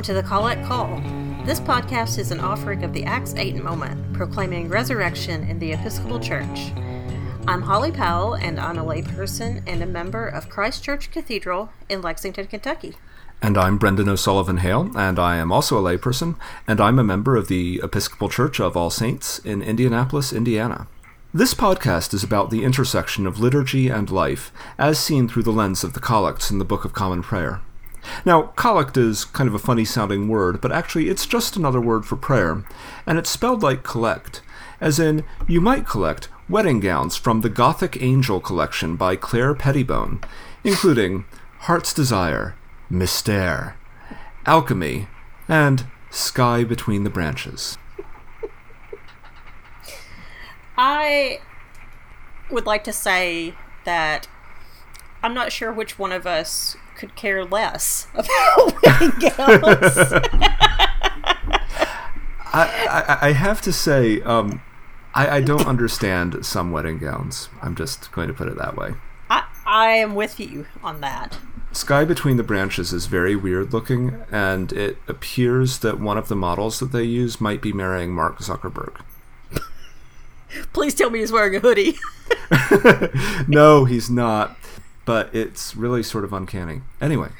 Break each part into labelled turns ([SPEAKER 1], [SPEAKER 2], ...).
[SPEAKER 1] Welcome to the Collect Call. This podcast is an offering of the Acts 8 moment, proclaiming resurrection in the Episcopal Church. I'm Holly Powell, and I'm a layperson and a member of Christ Church Cathedral in Lexington, Kentucky.
[SPEAKER 2] And I'm Brendan O'Sullivan Hale, and I am also a layperson, and I'm a member of the Episcopal Church of All Saints in Indianapolis, Indiana. This podcast is about the intersection of liturgy and life, as seen through the lens of the collects in the Book of Common Prayer. Now, collect is kind of a funny sounding word, but actually it's just another word for prayer, and it's spelled like collect, as in, you might collect wedding gowns from the Gothic Angel collection by Claire Pettibone, including Heart's Desire, Mystère, Alchemy, and Sky Between the Branches.
[SPEAKER 1] I would like to say that I'm not sure which one of us could care less about wedding gowns.
[SPEAKER 2] I, I, I have to say, um, I, I don't understand some wedding gowns. I'm just going to put it that way.
[SPEAKER 1] I, I am with you on that.
[SPEAKER 2] Sky Between the Branches is very weird looking, and it appears that one of the models that they use might be marrying Mark Zuckerberg.
[SPEAKER 1] Please tell me he's wearing a hoodie.
[SPEAKER 2] no, he's not, but it's really sort of uncanny. Anyway,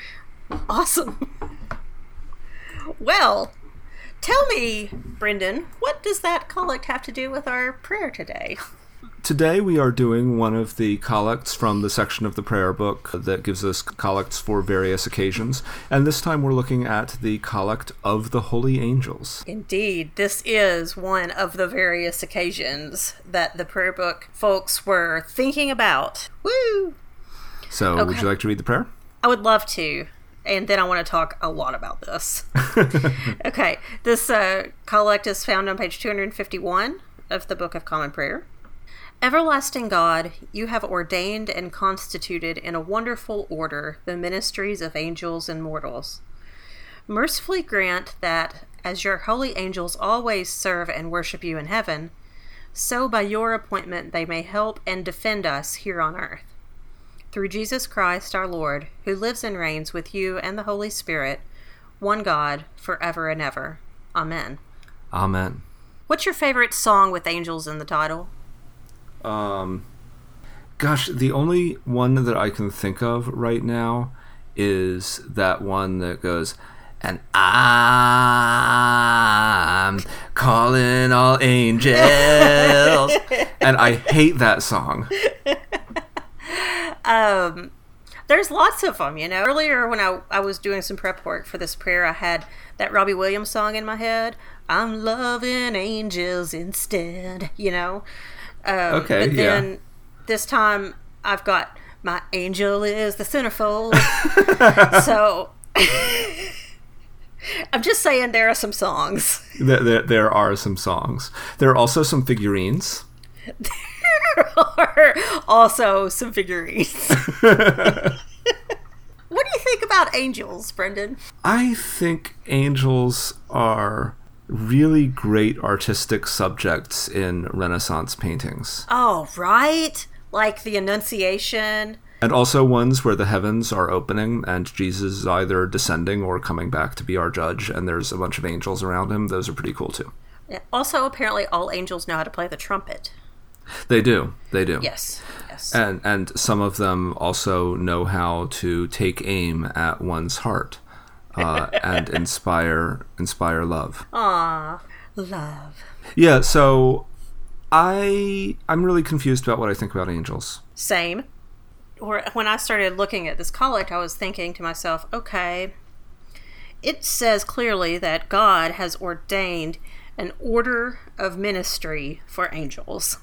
[SPEAKER 1] awesome. Well, tell me, Brendan, what does that collect have to do with our prayer today?
[SPEAKER 2] Today we are doing one of the collects from the section of the prayer book that gives us collects for various occasions, and this time we're looking at the collect of the holy angels.
[SPEAKER 1] Indeed, this is one of the various occasions that the prayer book folks were thinking about. Woo!
[SPEAKER 2] So, okay. would you like to read the prayer?
[SPEAKER 1] I would love to and then I want to talk a lot about this. okay, this uh, collect is found on page 251 of the Book of Common Prayer. Everlasting God, you have ordained and constituted in a wonderful order the ministries of angels and mortals. Mercifully grant that, as your holy angels always serve and worship you in heaven, so by your appointment they may help and defend us here on earth. Through Jesus Christ our Lord, who lives and reigns with you and the Holy Spirit, one God, forever and ever. Amen.
[SPEAKER 2] Amen.
[SPEAKER 1] What's your favorite song with angels in the title?
[SPEAKER 2] Um, gosh, the only one that I can think of right now is that one that goes, and I'm calling all angels. and I hate that song.
[SPEAKER 1] Um, there's lots of them, you know. Earlier, when I, I was doing some prep work for this prayer, I had that Robbie Williams song in my head. I'm loving angels instead, you know.
[SPEAKER 2] Um, okay.
[SPEAKER 1] But then yeah. this time I've got my angel is the centerfold. so I'm just saying there are some songs.
[SPEAKER 2] There, there, there, are some songs. There are also some figurines.
[SPEAKER 1] Are also some figurines. what do you think about angels, Brendan?
[SPEAKER 2] I think angels are really great artistic subjects in Renaissance paintings.
[SPEAKER 1] Oh, right? Like the Annunciation.
[SPEAKER 2] And also ones where the heavens are opening and Jesus is either descending or coming back to be our judge, and there's a bunch of angels around him. Those are pretty cool too.
[SPEAKER 1] Also, apparently, all angels know how to play the trumpet.
[SPEAKER 2] They do. They do.
[SPEAKER 1] Yes. Yes.
[SPEAKER 2] And and some of them also know how to take aim at one's heart uh, and inspire inspire love.
[SPEAKER 1] Ah, love.
[SPEAKER 2] Yeah, so I I'm really confused about what I think about angels.
[SPEAKER 1] Same. Or when I started looking at this collect, I was thinking to myself, okay, it says clearly that God has ordained an order of ministry for angels.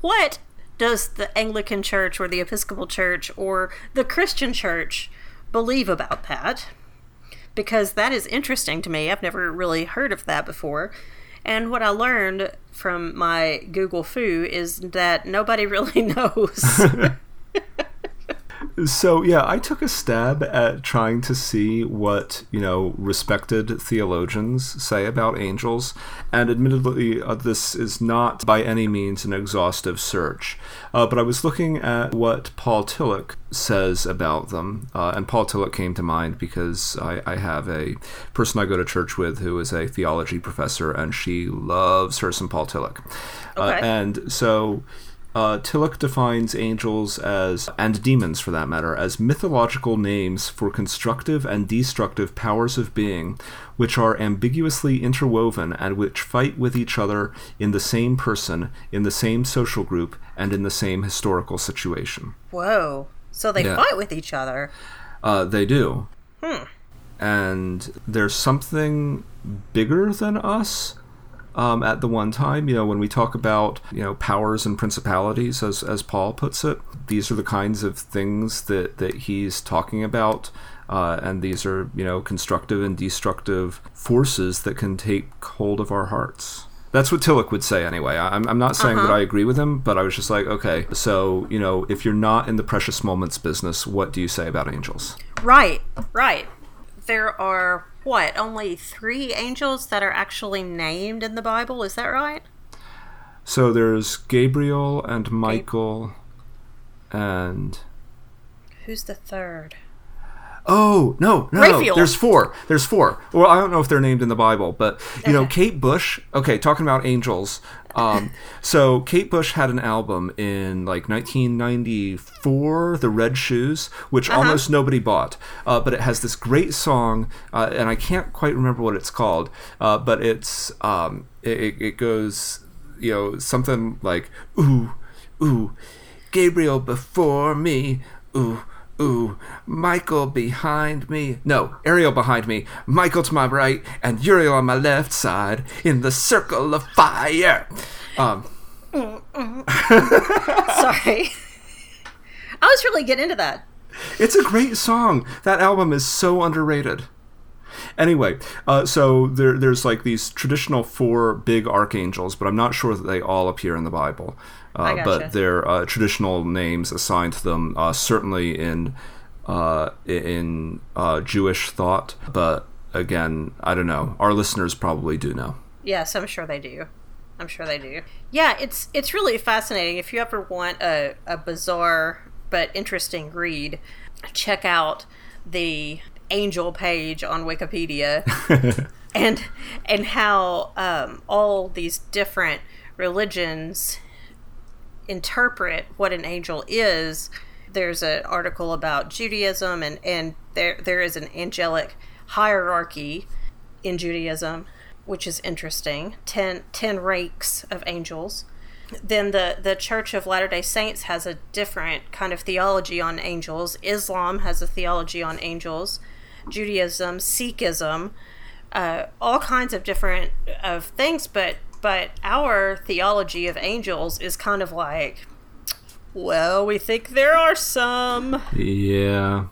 [SPEAKER 1] What does the Anglican Church or the Episcopal Church or the Christian Church believe about that? because that is interesting to me. I've never really heard of that before. And what I learned from my Google Foo is that nobody really knows.
[SPEAKER 2] So yeah, I took a stab at trying to see what you know respected theologians say about angels, and admittedly, uh, this is not by any means an exhaustive search. Uh, but I was looking at what Paul Tillich says about them, uh, and Paul Tillich came to mind because I, I have a person I go to church with who is a theology professor, and she loves her some Paul Tillich, uh,
[SPEAKER 1] Okay.
[SPEAKER 2] and so. Uh, Tillich defines angels as, and demons for that matter, as mythological names for constructive and destructive powers of being, which are ambiguously interwoven and which fight with each other in the same person, in the same social group, and in the same historical situation.
[SPEAKER 1] Whoa. So they
[SPEAKER 2] Yeah.
[SPEAKER 1] fight with each other.
[SPEAKER 2] Uh, they do.
[SPEAKER 1] Hmm.
[SPEAKER 2] And there's something bigger than us um, at the one time. You know, when we talk about you know powers and principalities, as as Paul puts it, these are the kinds of things that that he's talking about. Uh, and these are, you know, constructive and destructive forces that can take hold of our hearts. That's what Tillich would say, anyway. I'm, I'm not saying that I agree with him, but I was just like, okay, so, you know, if you're not in the precious moments business, what do you say about angels?
[SPEAKER 1] Right, right. There are, what, only three angels that are actually named in the Bible? Is that right?
[SPEAKER 2] So there's Gabriel and Michael and
[SPEAKER 1] Who's the third?
[SPEAKER 2] Oh no, no,
[SPEAKER 1] Raphael.
[SPEAKER 2] there's four. There's four. Well, I don't know if they're named in the Bible, but you know, Kate Bush. Okay, talking about angels. Um, so Kate Bush had an album in like 1994, "The Red Shoes," which almost nobody bought, uh, but it has this great song, uh, and I can't quite remember what it's called, uh, but it's um, it- it goes, you know, something like ooh, ooh, Gabriel before me, ooh. Ooh, Michael behind me. No, Ariel behind me. Michael to my right, and Uriel on my left side in the circle of fire. Um,
[SPEAKER 1] Sorry. I was really getting into that.
[SPEAKER 2] it's a great song. That album is so underrated. Anyway, uh, so there, there's like these traditional four big archangels, but I'm not sure that they all appear in the Bible. Uh,
[SPEAKER 1] gotcha.
[SPEAKER 2] But they're uh, traditional names assigned to them, uh, certainly in uh, in uh, Jewish thought. But again, I don't know. Our listeners probably do know.
[SPEAKER 1] Yes, I'm sure they do. I'm sure they do. Yeah, it's it's really fascinating. If you ever want a, a bizarre but interesting read, check out the angel page on Wikipedia and and how um, all these different religions interpret what an angel is. There's an article about Judaism, and, and there there is an angelic hierarchy in Judaism, which is interesting. Ten, ten ranks of angels. Then the, the Church of Latter day Saints has a different kind of theology on angels. Islam has a theology on angels. Judaism, Sikhism, uh, all kinds of different of things, but but our theology of angels is kind of like, well, we think there are some.
[SPEAKER 2] Yeah.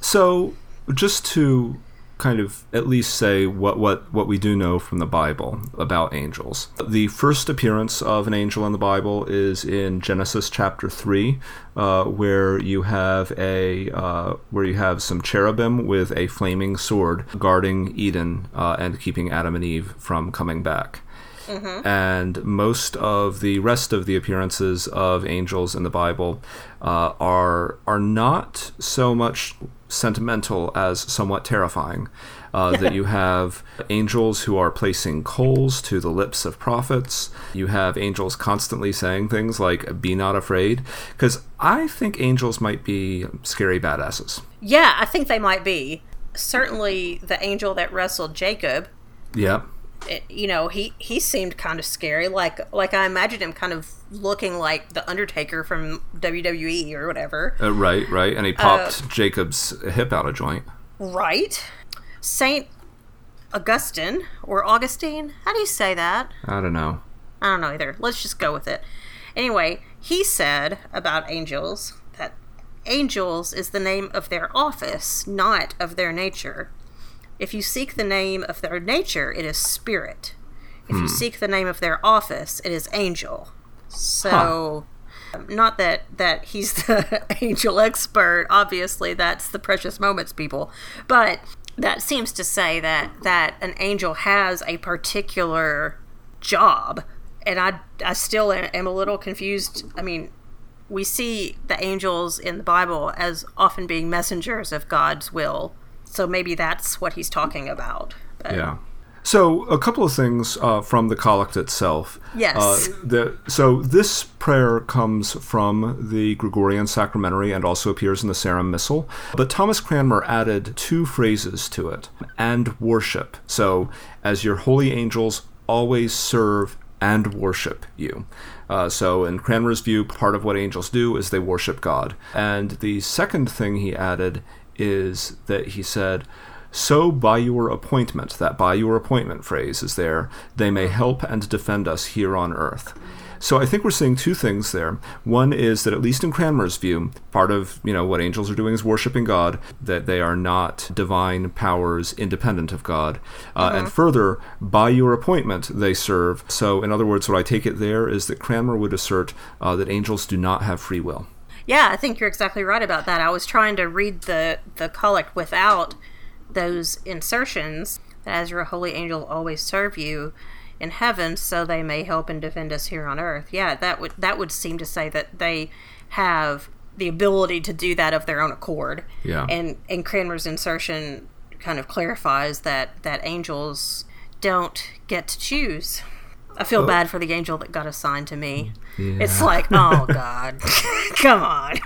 [SPEAKER 2] So, just to kind of at least say what, what, what we do know from the Bible about angels. The first appearance of an angel in the Bible is in Genesis chapter three, uh, where you have a uh, where you have some cherubim with a flaming sword guarding Eden uh, and keeping Adam and Eve from coming back and most of the rest of the appearances of angels in the Bible uh, are are not so much sentimental as somewhat terrifying. Uh, that you have angels who are placing coals to the lips of prophets. You have angels constantly saying things like "Be not afraid," because I think angels might be scary badasses.
[SPEAKER 1] Yeah, I think they might be. Certainly, the angel that wrestled Jacob,
[SPEAKER 2] Yep.
[SPEAKER 1] It, you know, he he seemed kind of scary. Like like I imagined him kind of looking like the Undertaker from WWE or whatever.
[SPEAKER 2] Uh, right, right, and he popped Jacob's hip out of joint.
[SPEAKER 1] Right? Saint Augustine or Augustine? How do you say that?
[SPEAKER 2] I don't know.
[SPEAKER 1] I don't know either. Let's just go with it. Anyway, he said about angels that angels is the name of their office, not of their nature. If you seek the name of their nature, it is spirit. If you hmm. seek the name of their office, it is angel. So, um, Not that that he's the angel expert. Obviously, that's the precious moments people, but that seems to say that that an angel has a particular job and i i still am a little confused i mean we see the angels in the bible as often being messengers of god's will so maybe that's what he's talking about
[SPEAKER 2] but. yeah so, a couple of things uh, from the collect itself.
[SPEAKER 1] Yes. Uh,
[SPEAKER 2] the, so, this prayer comes from the Gregorian Sacramentary and also appears in the Sarum Missal. But Thomas Cranmer added two phrases to it and worship. So, as your holy angels always serve and worship you. Uh, so, in Cranmer's view, part of what angels do is they worship God. And the second thing he added is that he said, so by your appointment, that by your appointment phrase is there, they may help and defend us here on earth. So I think we're seeing two things there. One is that at least in Cranmer's view, part of you know what angels are doing is worshiping God, that they are not divine powers independent of God, uh, and uh-huh. further, by your appointment they serve. So in other words, what I take it there is that Cranmer would assert uh, that angels do not have free will.
[SPEAKER 1] Yeah, I think you're exactly right about that. I was trying to read the the collect without those insertions that as your holy angel always serve you in heaven so they may help and defend us here on earth. Yeah that would that would seem to say that they have the ability to do that of their own accord.
[SPEAKER 2] Yeah.
[SPEAKER 1] And and cranmer's insertion kind of clarifies that that angels don't get to choose i feel oh. bad for the angel that got assigned to me yeah. it's like oh god come on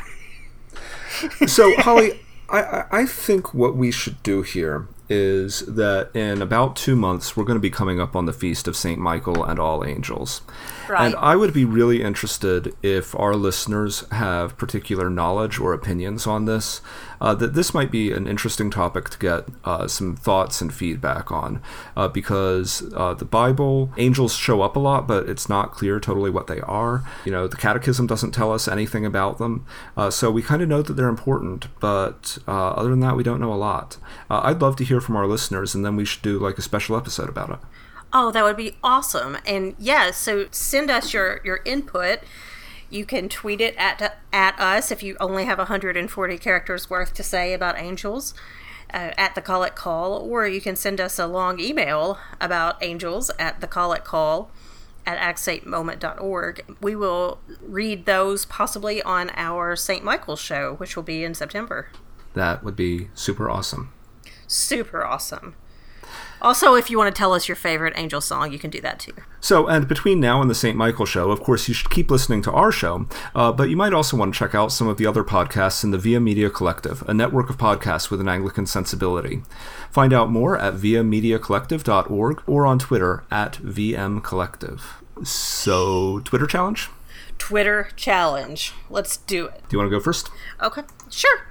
[SPEAKER 2] so holly I, I think what we should do here is that in about two months we're going to be coming up on the feast of Saint Michael and all angels.
[SPEAKER 1] Right.
[SPEAKER 2] And I would be really interested if our listeners have particular knowledge or opinions on this. Uh, that this might be an interesting topic to get uh, some thoughts and feedback on, uh, because uh, the Bible, angels show up a lot, but it's not clear totally what they are. You know, the Catechism doesn't tell us anything about them, uh, so we kind of know that they're important, but uh, other than that, we don't know a lot. I'd love to hear from our listeners, and then we should do like a special episode about it.
[SPEAKER 1] Oh, that would be awesome. And yeah, so send us your, your input. You can tweet it at, at us if you only have 140 characters worth to say about angels uh, at the Collect Call, or you can send us a long email about angels at the Collect Call at acts8moment.org. We will read those possibly on our St. Michael's show, which will be in September.
[SPEAKER 2] That would be super awesome.
[SPEAKER 1] Super awesome. Also, if you want to tell us your favorite angel song, you can do that too.
[SPEAKER 2] So, and between now and the St. Michael show, of course, you should keep listening to our show, uh, but you might also want to check out some of the other podcasts in the Via Media Collective, a network of podcasts with an Anglican sensibility. Find out more at viamediacollective.org or on Twitter at vmcollective. So, Twitter challenge?
[SPEAKER 1] Twitter challenge. Let's do it.
[SPEAKER 2] Do you want to go first?
[SPEAKER 1] Okay, sure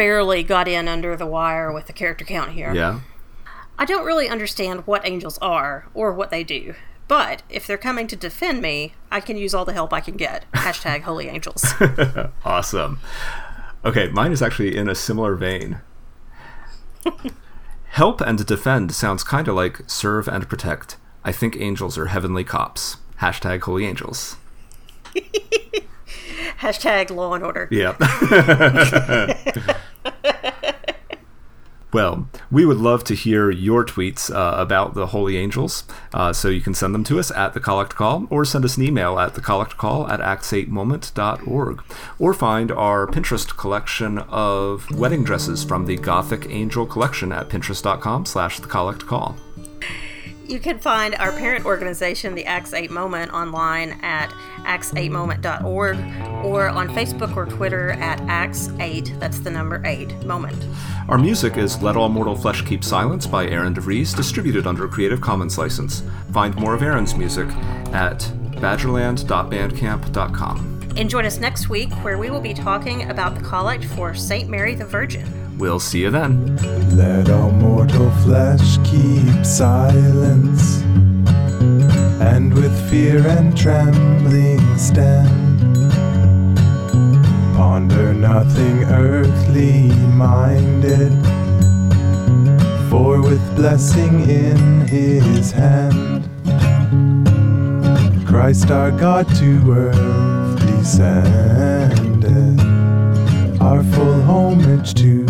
[SPEAKER 1] barely got in under the wire with the character count here.
[SPEAKER 2] Yeah.
[SPEAKER 1] I don't really understand what angels are or what they do, but if they're coming to defend me, I can use all the help I can get. Hashtag holy angels.
[SPEAKER 2] awesome. Okay, mine is actually in a similar vein. help and defend sounds kind of like serve and protect. I think angels are heavenly cops. Hashtag holy angels.
[SPEAKER 1] Hashtag law and order.
[SPEAKER 2] Yeah. Well, we would love to hear your tweets uh, about the Holy Angels, uh, so you can send them to us at the Collect Call or send us an email at the Collect Call at acts8moment.org or find our Pinterest collection of wedding dresses from the Gothic Angel collection at pinterest.com slash the Collect Call.
[SPEAKER 1] You can find our parent organization, the Acts 8 Moment, online at acts8moment.org or on Facebook or Twitter at acts8, that's the number 8, moment.
[SPEAKER 2] Our music is Let All Mortal Flesh Keep Silence by Aaron DeVries, distributed under a Creative Commons license. Find more of Aaron's music at badgerland.bandcamp.com.
[SPEAKER 1] And join us next week where we will be talking about the collect for St. Mary the Virgin.
[SPEAKER 2] We'll see you then.
[SPEAKER 3] Mortal flesh keep silence, and with fear and trembling stand. Ponder nothing earthly minded, for with blessing in his hand Christ our God to earth descended. Our full homage to